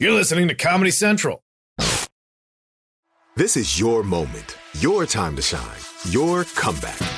You're listening to Comedy Central. This is your moment, your time to shine, your comeback.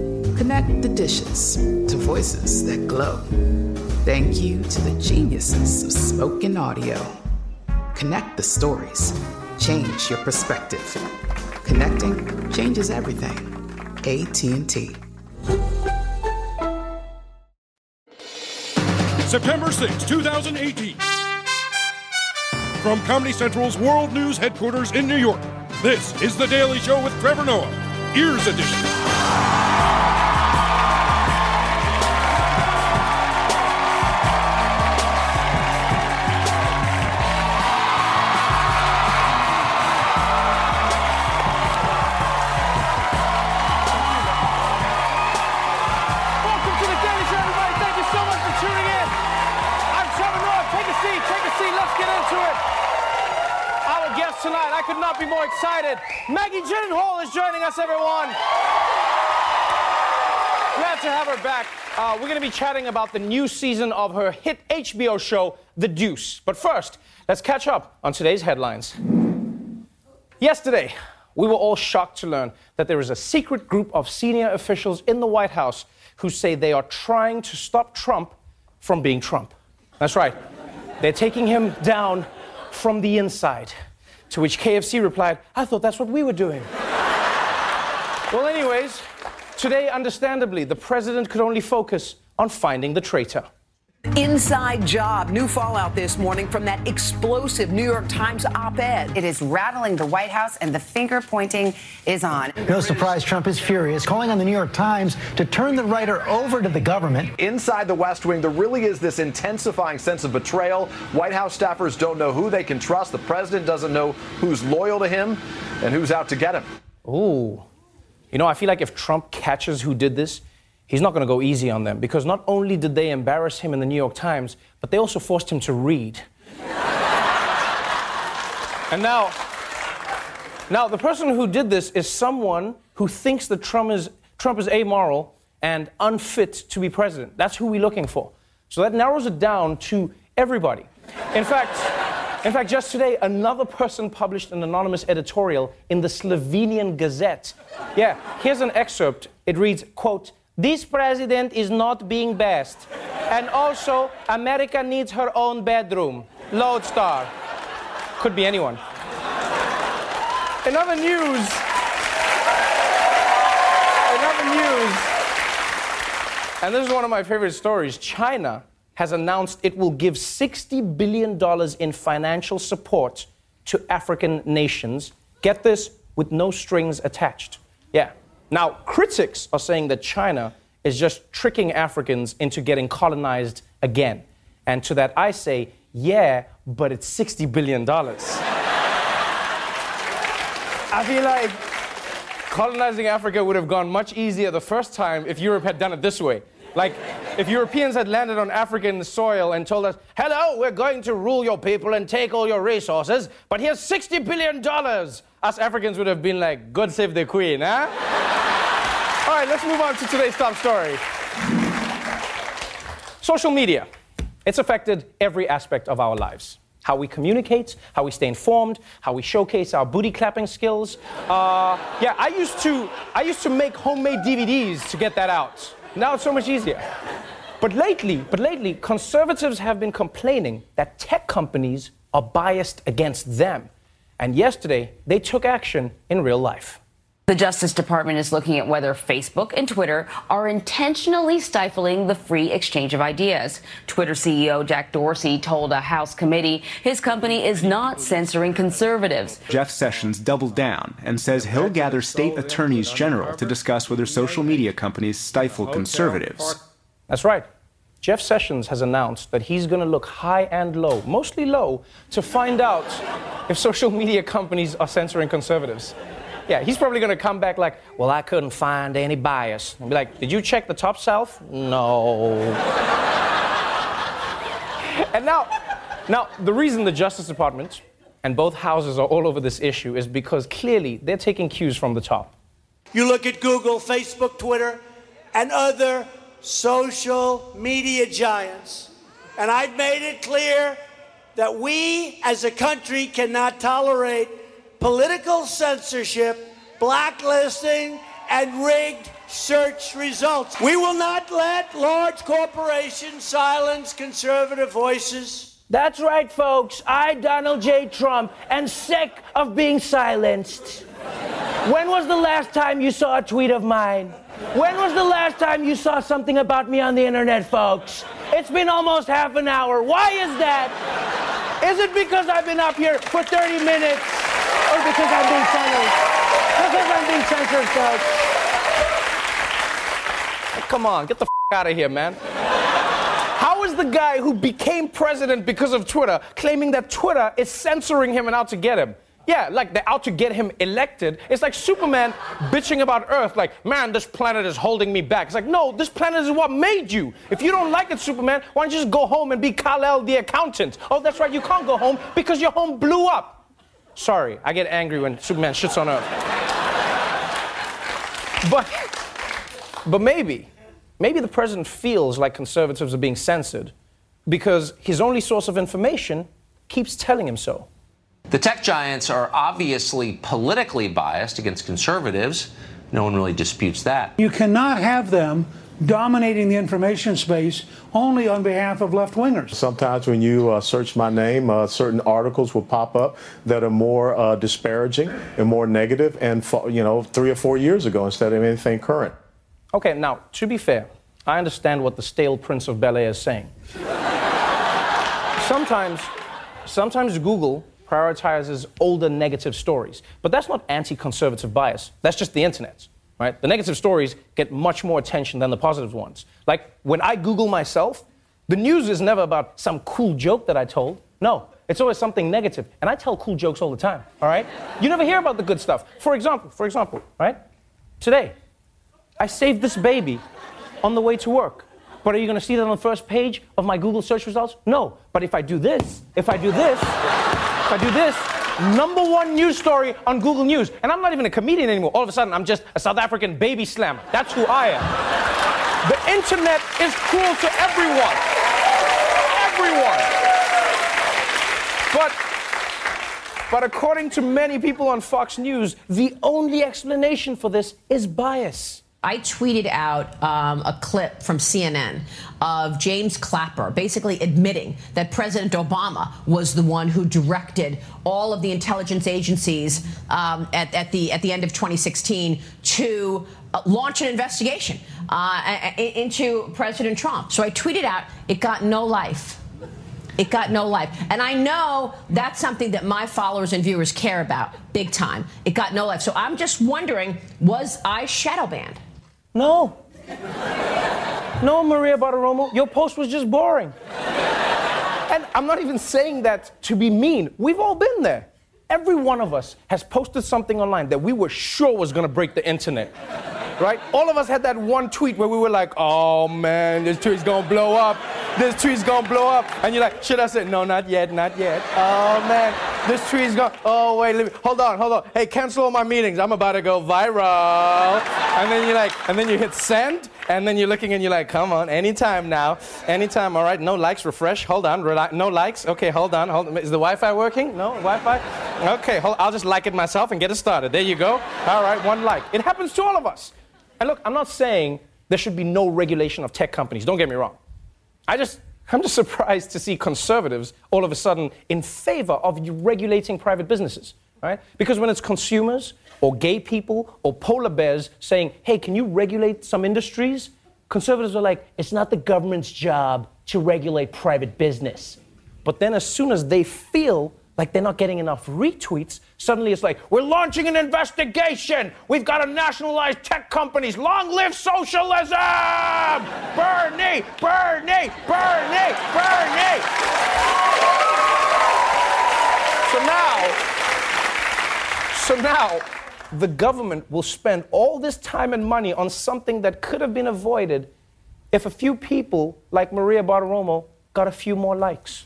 Connect the dishes to voices that glow. Thank you to the geniuses of spoken audio. Connect the stories. Change your perspective. Connecting changes everything. AT&T. September 6, 2018. From Comedy Central's World News headquarters in New York, this is The Daily Show with Trevor Noah, Ears Edition. Excited. Maggie Gyllenhaal is joining us, everyone. Glad to have her back. Uh, we're going to be chatting about the new season of her hit HBO show, The Deuce. But first, let's catch up on today's headlines. Yesterday, we were all shocked to learn that there is a secret group of senior officials in the White House who say they are trying to stop Trump from being Trump. That's right. They're taking him down from the inside. To which KFC replied, I thought that's what we were doing. well, anyways, today, understandably, the president could only focus on finding the traitor. Inside job. New fallout this morning from that explosive New York Times op ed. It is rattling the White House, and the finger pointing is on. No surprise, Trump is furious, calling on the New York Times to turn the writer over to the government. Inside the West Wing, there really is this intensifying sense of betrayal. White House staffers don't know who they can trust. The president doesn't know who's loyal to him and who's out to get him. Ooh. You know, I feel like if Trump catches who did this, he's not going to go easy on them because not only did they embarrass him in the New York Times, but they also forced him to read. and now, now the person who did this is someone who thinks that Trump is Trump is amoral and unfit to be president. That's who we're looking for. So that narrows it down to everybody. In fact, in fact, just today, another person published an anonymous editorial in the Slovenian Gazette. Yeah, here's an excerpt. It reads, quote, this president is not being best. And also, America needs her own bedroom. Lodestar. Could be anyone. In other news, in other news, and this is one of my favorite stories, China has announced it will give $60 billion in financial support to African nations. Get this, with no strings attached. Yeah. Now, critics are saying that China is just tricking Africans into getting colonized again. And to that, I say, yeah, but it's $60 billion. I feel like colonizing Africa would have gone much easier the first time if Europe had done it this way. Like, if Europeans had landed on African soil and told us, hello, we're going to rule your people and take all your resources, but here's $60 billion, us Africans would have been like, God save the queen, huh? All right, let's move on to today's top story. Social media. It's affected every aspect of our lives. How we communicate, how we stay informed, how we showcase our booty clapping skills. Uh, yeah, I used to I used to make homemade DVDs to get that out. Now it's so much easier. But lately, but lately, conservatives have been complaining that tech companies are biased against them. And yesterday, they took action in real life. The Justice Department is looking at whether Facebook and Twitter are intentionally stifling the free exchange of ideas. Twitter CEO Jack Dorsey told a House committee his company is not censoring conservatives. Jeff Sessions doubled down and says he'll gather state attorneys general to discuss whether social media companies stifle conservatives. That's right. Jeff Sessions has announced that he's going to look high and low, mostly low, to find out if social media companies are censoring conservatives. Yeah, he's probably going to come back like, well, I couldn't find any bias. And be like, did you check the top shelf? No. and now, now, the reason the Justice Department and both houses are all over this issue is because clearly they're taking cues from the top. You look at Google, Facebook, Twitter, and other social media giants, and I've made it clear that we as a country cannot tolerate political censorship, blacklisting, and rigged search results. We will not let large corporations silence conservative voices. That's right, folks. I, Donald J. Trump, am sick of being silenced. When was the last time you saw a tweet of mine? When was the last time you saw something about me on the internet, folks? It's been almost half an hour. Why is that? Is it because I've been up here for 30 minutes? Or because I'm being censored? Because I'm being censored, folks. Come on, get the f- out of here, man. How is the guy who became president because of Twitter claiming that Twitter is censoring him and out to get him? Yeah, like they're out to get him elected. It's like Superman bitching about Earth, like, man, this planet is holding me back. It's like, no, this planet is what made you. If you don't like it, Superman, why don't you just go home and be Kal-El the accountant? Oh, that's right, you can't go home because your home blew up. Sorry, I get angry when Superman shits on Earth. but, but maybe, maybe the president feels like conservatives are being censored because his only source of information keeps telling him so. The tech giants are obviously politically biased against conservatives. No one really disputes that. You cannot have them dominating the information space only on behalf of left wingers. Sometimes when you uh, search my name, uh, certain articles will pop up that are more uh, disparaging and more negative, and you know, three or four years ago instead of anything current. Okay, now to be fair, I understand what the stale Prince of Bel Air is saying. sometimes, sometimes Google prioritizes older negative stories. But that's not anti conservative bias, that's just the internet. Right? The negative stories get much more attention than the positive ones. Like when I Google myself, the news is never about some cool joke that I told. No, it's always something negative. And I tell cool jokes all the time, all right? You never hear about the good stuff. For example, for example, right? Today, I saved this baby on the way to work. But are you gonna see that on the first page of my Google search results? No. But if I do this, if I do this, if I do this, number one news story on Google News. And I'm not even a comedian anymore. All of a sudden, I'm just a South African baby slam. That's who I am. The internet is cruel to everyone. Everyone. But but according to many people on Fox News, the only explanation for this is bias. I tweeted out um, a clip from CNN of James Clapper basically admitting that President Obama was the one who directed all of the intelligence agencies um, at, at, the at the end of 2016 to uh, launch an investigation uh, into President Trump. So I tweeted out, it got no life. It got no life. And I know that's something that my followers and viewers care about big time. It got no life. So I'm just wondering was I shadow banned? No. No, Maria Bartiromo, your post was just boring. And I'm not even saying that to be mean. We've all been there. Every one of us has posted something online that we were sure was gonna break the internet. Right? All of us had that one tweet where we were like, oh man, this tweet's gonna blow up. This tree's gonna blow up. And you're like, should I say, no, not yet, not yet. Oh man, this tree's gonna, oh wait, me, hold on, hold on. Hey, cancel all my meetings. I'm about to go viral. And then you're like, and then you hit send, and then you're looking and you're like, come on, anytime now, anytime, all right, no likes, refresh, hold on, no likes, okay, hold on, hold on. Is the Wi-Fi working? No, Wi-Fi? Okay, hold, I'll just like it myself and get it started. There you go. All right, one like. It happens to all of us. And look, I'm not saying there should be no regulation of tech companies, don't get me wrong. I just, I'm just surprised to see conservatives all of a sudden in favor of regulating private businesses. right? Because when it's consumers or gay people or polar bears saying, hey, can you regulate some industries? Conservatives are like, it's not the government's job to regulate private business. But then as soon as they feel like they're not getting enough retweets, suddenly it's like, we're launching an investigation. We've got to nationalize tech companies. Long live socialism! Bernie! Bernie! Bernie! Bernie! So now, so now, the government will spend all this time and money on something that could have been avoided if a few people like Maria Bartiromo got a few more likes.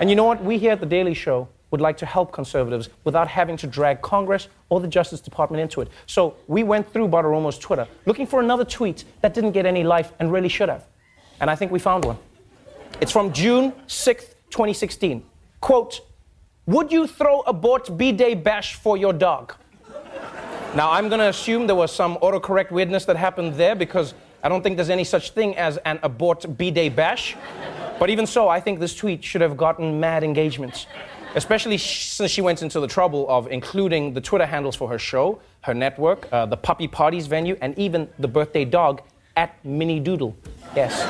And you know what? We here at The Daily Show would like to help conservatives without having to drag Congress or the Justice Department into it. So we went through Bartiromo's Twitter looking for another tweet that didn't get any life and really should have. And I think we found one. It's from June 6th, 2016. Quote, would you throw a abort B-Day bash for your dog? Now, I'm going to assume there was some autocorrect weirdness that happened there because I don't think there's any such thing as an abort B-Day bash. But even so, I think this tweet should have gotten mad engagements, especially since she went into the trouble of including the Twitter handles for her show, her network, uh, the puppy parties venue, and even the birthday dog at Mini Doodle. Yes.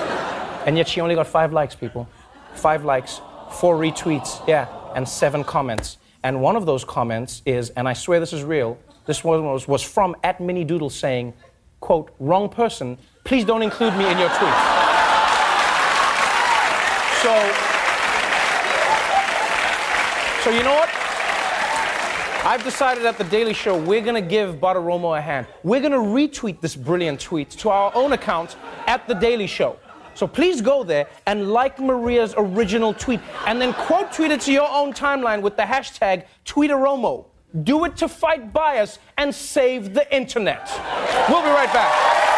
And yet she only got five likes, people. Five likes, four retweets, yeah, and seven comments. And one of those comments is, and I swear this is real, this one was, was from at Mini Doodle saying, quote, wrong person, please don't include me in your tweets. So, so you know what? I've decided at the Daily Show we're going to give Bartiromo a hand. We're going to retweet this brilliant tweet to our own account at the Daily Show. So please go there and like Maria's original tweet and then quote tweet it to your own timeline with the hashtag Tweetaromo. Do it to fight bias and save the internet. We'll be right back.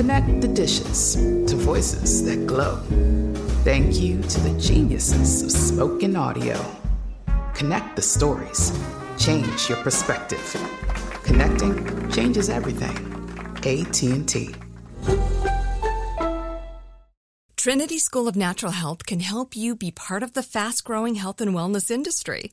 Connect the dishes to voices that glow. Thank you to the geniuses of spoken audio. Connect the stories. Change your perspective. Connecting changes everything. AT&T. Trinity School of Natural Health can help you be part of the fast-growing health and wellness industry.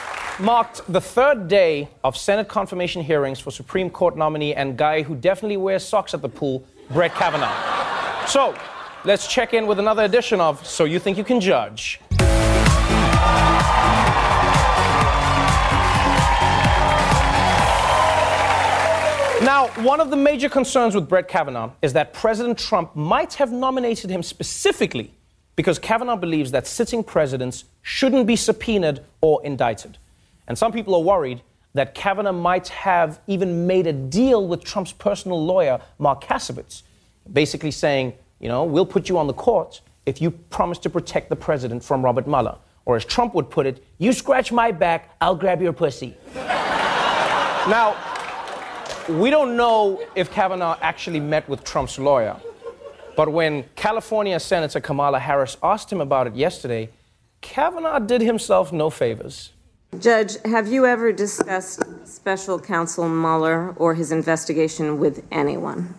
marked the third day of Senate confirmation hearings for Supreme Court nominee and guy who definitely wears socks at the pool, Brett Kavanaugh. So, let's check in with another edition of So You Think You Can Judge. Now, one of the major concerns with Brett Kavanaugh is that President Trump might have nominated him specifically because Kavanaugh believes that sitting presidents shouldn't be subpoenaed or indicted. And some people are worried that Kavanaugh might have even made a deal with Trump's personal lawyer, Mark Kasowitz, basically saying, you know, we'll put you on the court if you promise to protect the president from Robert Mueller. Or as Trump would put it, you scratch my back, I'll grab your pussy. now, we don't know if Kavanaugh actually met with Trump's lawyer, but when California Senator Kamala Harris asked him about it yesterday, Kavanaugh did himself no favors. Judge, have you ever discussed special counsel Mueller or his investigation with anyone?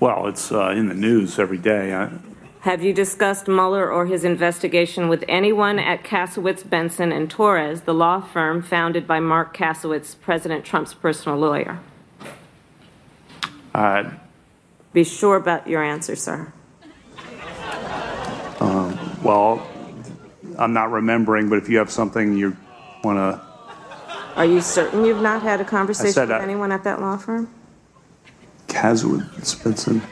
Well, it's uh, in the news every day. I, Have you discussed Mueller or his investigation with anyone at Kasowitz, Benson, and Torres, the law firm founded by Mark Kasowitz, President Trump's personal lawyer? I, Be sure about your answer, sir. um, well, I'm not remembering, but if you have something you want to, Are you certain you've not had a conversation with I- anyone at that law firm? Kasowitz Benson,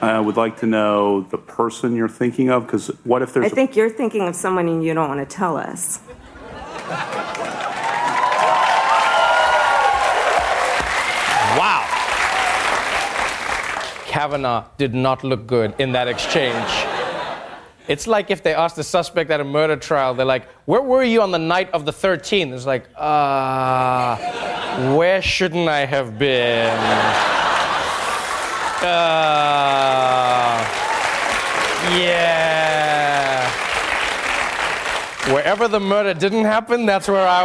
I would like to know the person you're thinking of, because what if I there's a think you're thinking of someone and you don't want to tell us. Wow. Kavanaugh did not look good in that exchange. It's like if they asked the suspect at a murder trial, they're like, Where were you on the night of the 13th? It's like, uh, where shouldn't I have been? Uh, yeah. Wherever the murder didn't happen, that's where I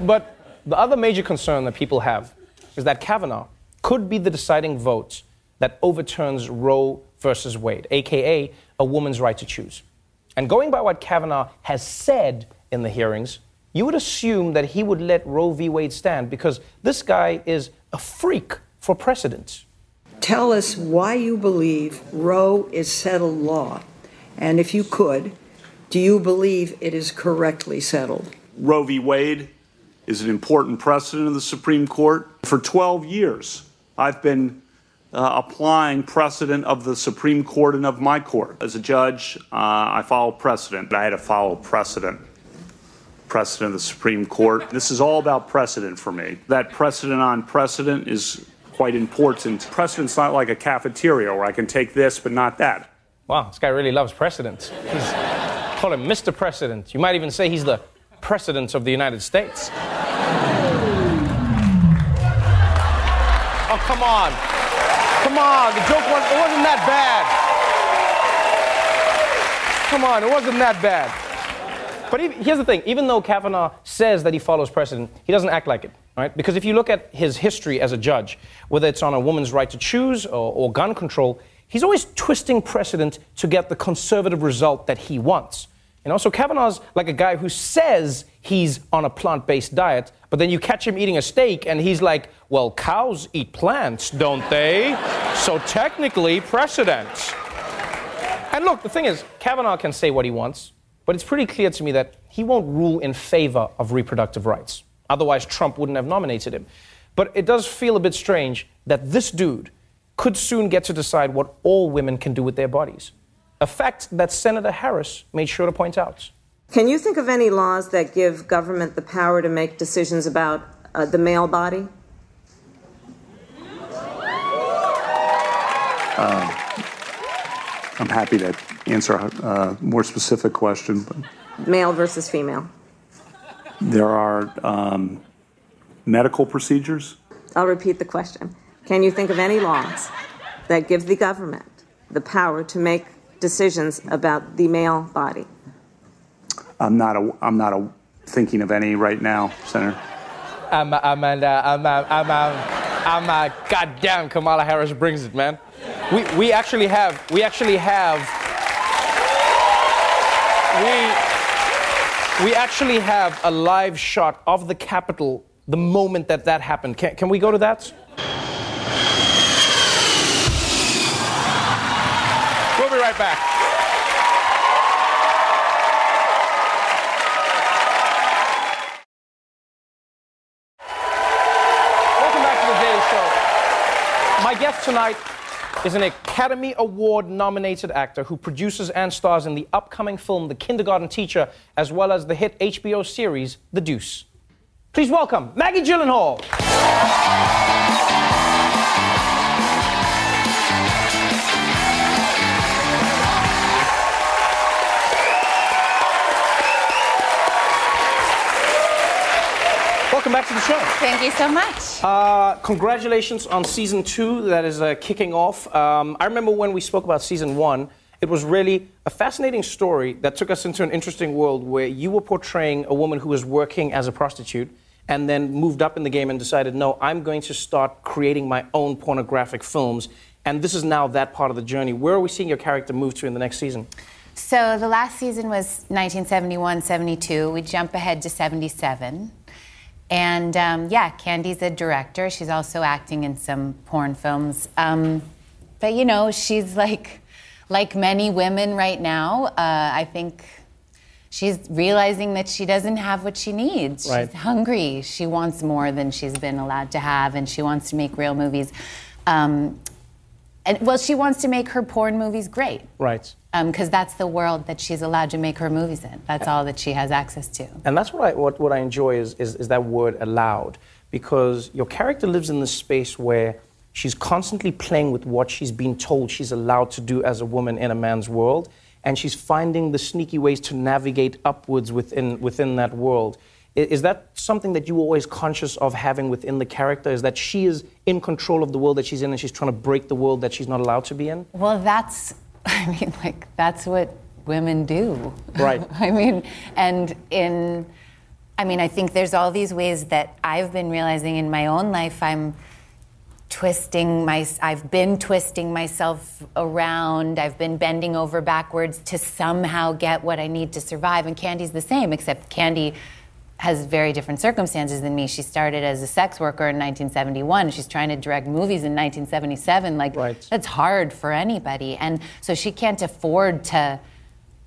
was. But the other major concern that people have is that Kavanaugh could be the deciding vote that overturns Roe versus Wade, aka a woman's right to choose. And going by what Kavanaugh has said in the hearings, you would assume that he would let Roe v. Wade stand because this guy is a freak for precedent. Tell us why you believe Roe is settled law. And if you could, do you believe it is correctly settled? Roe v. Wade is an important precedent of the Supreme Court. For 12 years, I've been uh, applying precedent of the Supreme Court and of my court. As a judge, uh, I follow precedent. I had to follow precedent. Precedent of the Supreme Court. This is all about precedent for me. That precedent on precedent is quite important. Precedent's not like a cafeteria where I can take this but not that. Wow, this guy really loves precedent. He's, call him Mr. President. You might even say he's the president of the United States. Oh, come on. Come on. The joke was, it wasn't that bad. Come on, it wasn't that bad. But even, here's the thing even though Kavanaugh says that he follows precedent, he doesn't act like it, right? Because if you look at his history as a judge, whether it's on a woman's right to choose or, or gun control, he's always twisting precedent to get the conservative result that he wants. You also, Kavanaugh's like a guy who says he's on a plant-based diet, but then you catch him eating a steak and he's like, well, cows eat plants, don't they? so technically, precedent. And look, the thing is, Kavanaugh can say what he wants, but it's pretty clear to me that he won't rule in favor of reproductive rights. Otherwise, Trump wouldn't have nominated him. But it does feel a bit strange that this dude could soon get to decide what all women can do with their bodies. A fact that Senator Harris made sure to point out. Can you think of any laws that give government the power to make decisions about uh, the male body? Uh, I'm happy to answer a uh, more specific question, but Male versus female? there are um, medical procedures. I'll repeat the question. Can you think of any laws that give the government the power to make decisions about the male body? I'm not, a, I'm not a, thinking of any right now, Senator. I'm, a, I'm a, I'm a, I'm a, I'm a, I'm goddamn Kamala Harris brings it, man. We, we actually have, we actually have, we, we actually have a live shot of the Capitol the moment that that happened. Can, can we go to that? Right back. Welcome back to the Daily Show. My guest tonight is an Academy Award nominated actor who produces and stars in the upcoming film The Kindergarten Teacher, as well as the hit HBO series The Deuce. Please welcome Maggie Gyllenhaal. Welcome back to the show. Thank you so much. Uh, congratulations on season two that is uh, kicking off. Um, I remember when we spoke about season one, it was really a fascinating story that took us into an interesting world where you were portraying a woman who was working as a prostitute and then moved up in the game and decided, no, I'm going to start creating my own pornographic films. And this is now that part of the journey. Where are we seeing your character move to in the next season? So the last season was 1971, 72. We jump ahead to 77. And um, yeah, Candy's a director. She's also acting in some porn films. Um, but you know, she's like, like many women right now. Uh, I think she's realizing that she doesn't have what she needs. Right. She's hungry. She wants more than she's been allowed to have, and she wants to make real movies. Um, and well, she wants to make her porn movies great Right. Um, because that's the world that she's allowed to make her movies in. That's all that she has access to. And that's what I, what, what I enjoy is, is, is that word allowed. Because your character lives in this space where she's constantly playing with what she's been told she's allowed to do as a woman in a man's world. And she's finding the sneaky ways to navigate upwards within, within that world. Is that something that you were always conscious of having within the character? Is that she is in control of the world that she's in and she's trying to break the world that she's not allowed to be in? Well, that's, I mean, like, that's what women do. Right. I mean, and in, I mean, I think there's all these ways that I've been realizing in my own life I'm twisting my, I've been twisting myself around, I've been bending over backwards to somehow get what I need to survive. And Candy's the same, except Candy has very different circumstances than me. She started as a sex worker in 1971. She's trying to direct movies in 1977. Like, that's hard for anybody. And so she can't afford to.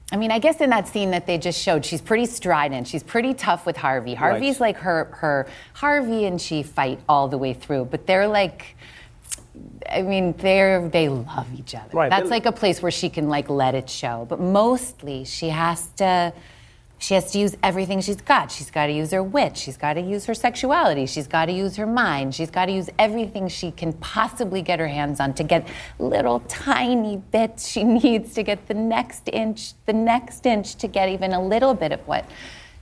I mean, I guess in that scene that they just showed, she's pretty strident. She's pretty tough with Harvey. Harvey's like her, her Harvey and she fight all the way through, but they're like, I mean, they're they love each other. Right, That's like a place where she can like let it show. But mostly, she has to. She has to use everything she's got. She's got to use her wit. She's got to use her sexuality. She's got to use her mind. She's got to use everything she can possibly get her hands on to get little tiny bits she needs to get the next inch, the next inch to get even a little bit of what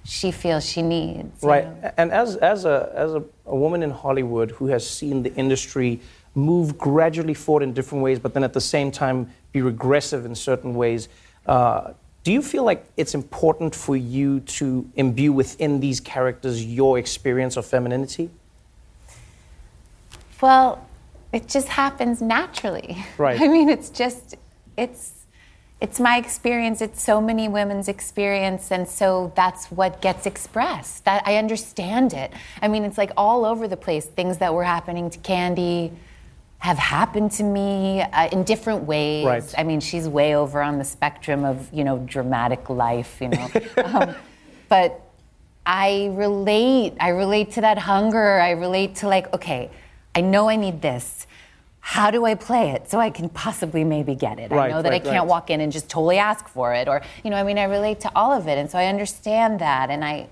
she feels she needs. you Right. know? And as, as, a, as a, a woman in Hollywood who has seen the industry move gradually forward in different ways, but then at the same time be regressive in certain ways, uh, do you feel like it's important for you to imbue within these characters your experience of femininity? Well, it just happens naturally. Right. I mean, it's just, it's, it's my experience. It's so many women's experience, and so that's what gets expressed. That I understand it. I mean, it's like all over the place. Things that were happening to Candy have happened to me uh, in different ways. Right. I mean, she's way over on the spectrum of you know dramatic life. You know, um, but I relate. I relate to that hunger. I relate to like, okay, I know I need this. How do I play it so I can possibly maybe get it? I know that right, I can't right. walk in and just totally ask for it, or you know, I mean, I relate to all of it, and so I understand that, and I,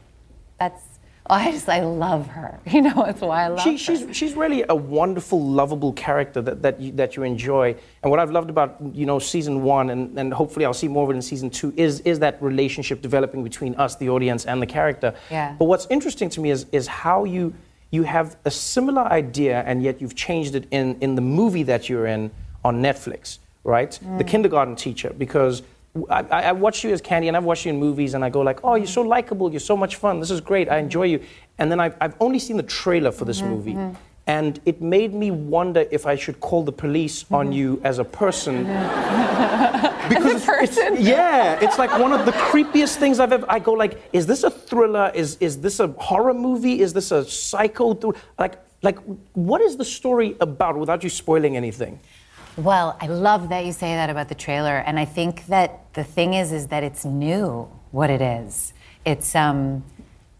that's. Oh, I just I love her. You know, that's why I love She, her. she's, she's really a wonderful, lovable character that, that, you, that you enjoy. And what I've loved about you know season one, and, and hopefully I'll see more of it in season two, is, is that relationship developing between us, the audience, and the character. Yeah. But what's interesting to me is, is how you, you have a similar idea, and yet you've changed it in, in the movie that you're in on Netflix, right? The Mm. kindergarten teacher, because I, I I watch you as Candy, and I've watched you in movies, and I go like, "Oh, you're so likable. You're so much fun. This is great. I enjoy you." And then I've, I've only seen the trailer for this Mhm, movie, mhm. And it made me wonder if I should call the police on you as a person. because As a person? It's, yeah, it's like one of the creepiest things I've ever. I go like, is this a thriller? Is is this a horror movie? Is this a psycho? Like like what is the story about? Without you spoiling anything. Well, I love that you say that about the trailer, and I think that the thing is, is that it's new what it is. It's um,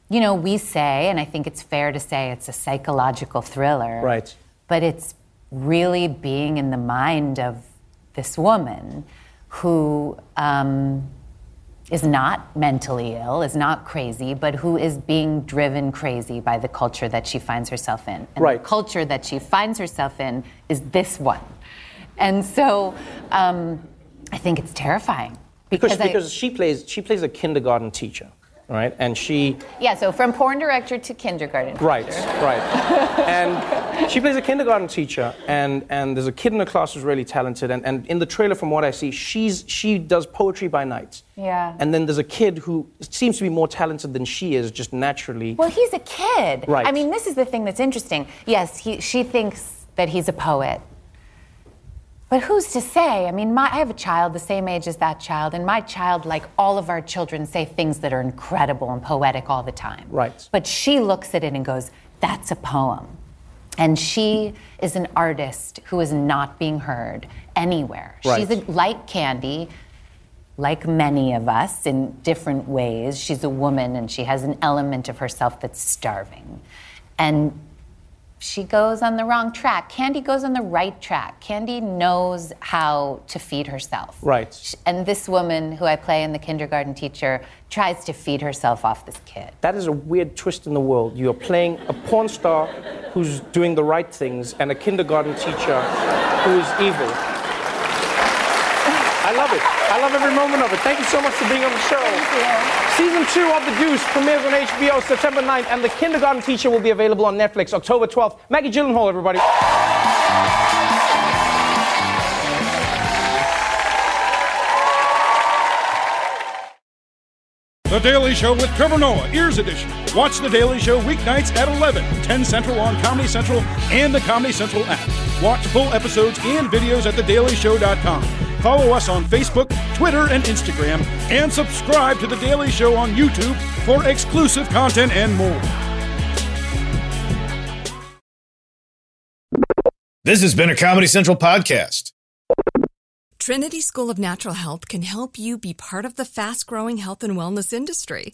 you know, we say, and I think it's fair to say, it's a psychological thriller. Right. But it's really being in the mind of this woman who um, is not mentally ill, is not crazy, but who is being driven crazy by the culture that she finds herself in. And Right. the culture that she finds herself in is this one. And so um, I think it's terrifying. Because I- because she plays she plays a kindergarten teacher, right? And she yeah, so from porn director to kindergarten. Right, teacher. right. and she plays a kindergarten teacher, and, and there's a kid in the class who's really talented. And, and in the trailer, from what I see, she's she does poetry by night. Yeah. And then there's a kid who seems to be more talented than she is, just naturally. Well, he's a kid. Right. I mean, this is the thing that's interesting. Yes, he, she thinks that he's a poet. But who's to say? I mean, my, I have a child the same age as that child, and my child, like all of our children, say things that are incredible and poetic all the time. Right. But she looks at it and goes, that's a poem. And she is an artist who is not being heard anywhere. Right. She's a, like Candy, like many of us in different ways. She's a woman and she has an element of herself that's starving. And she goes on the wrong track. Candy goes on the right track. Candy knows how to feed herself. Right. And this woman who I play in The Kindergarten Teacher tries to feed herself off this kid. That is a weird twist in the world. You're playing a porn star who's doing the right things and a kindergarten teacher who is evil. I love it. I love every moment of it. Thank you so much for being on the show. Season two of The Deuce premieres on HBO September 9th, and The Kindergarten Teacher will be available on Netflix October 12th. Maggie Gyllenhaal, everybody. The Daily Show with Trevor Noah, Ears Edition. Watch The Daily Show weeknights at 11, 10 Central on Comedy Central and the Comedy Central app. Watch full episodes and videos at thedailyshow.com. Follow us on Facebook, Twitter, and Instagram, and subscribe to The Daily Show on YouTube for exclusive content and more. This has been a Comedy Central podcast. Trinity School of Natural Health can help you be part of the fast growing health and wellness industry.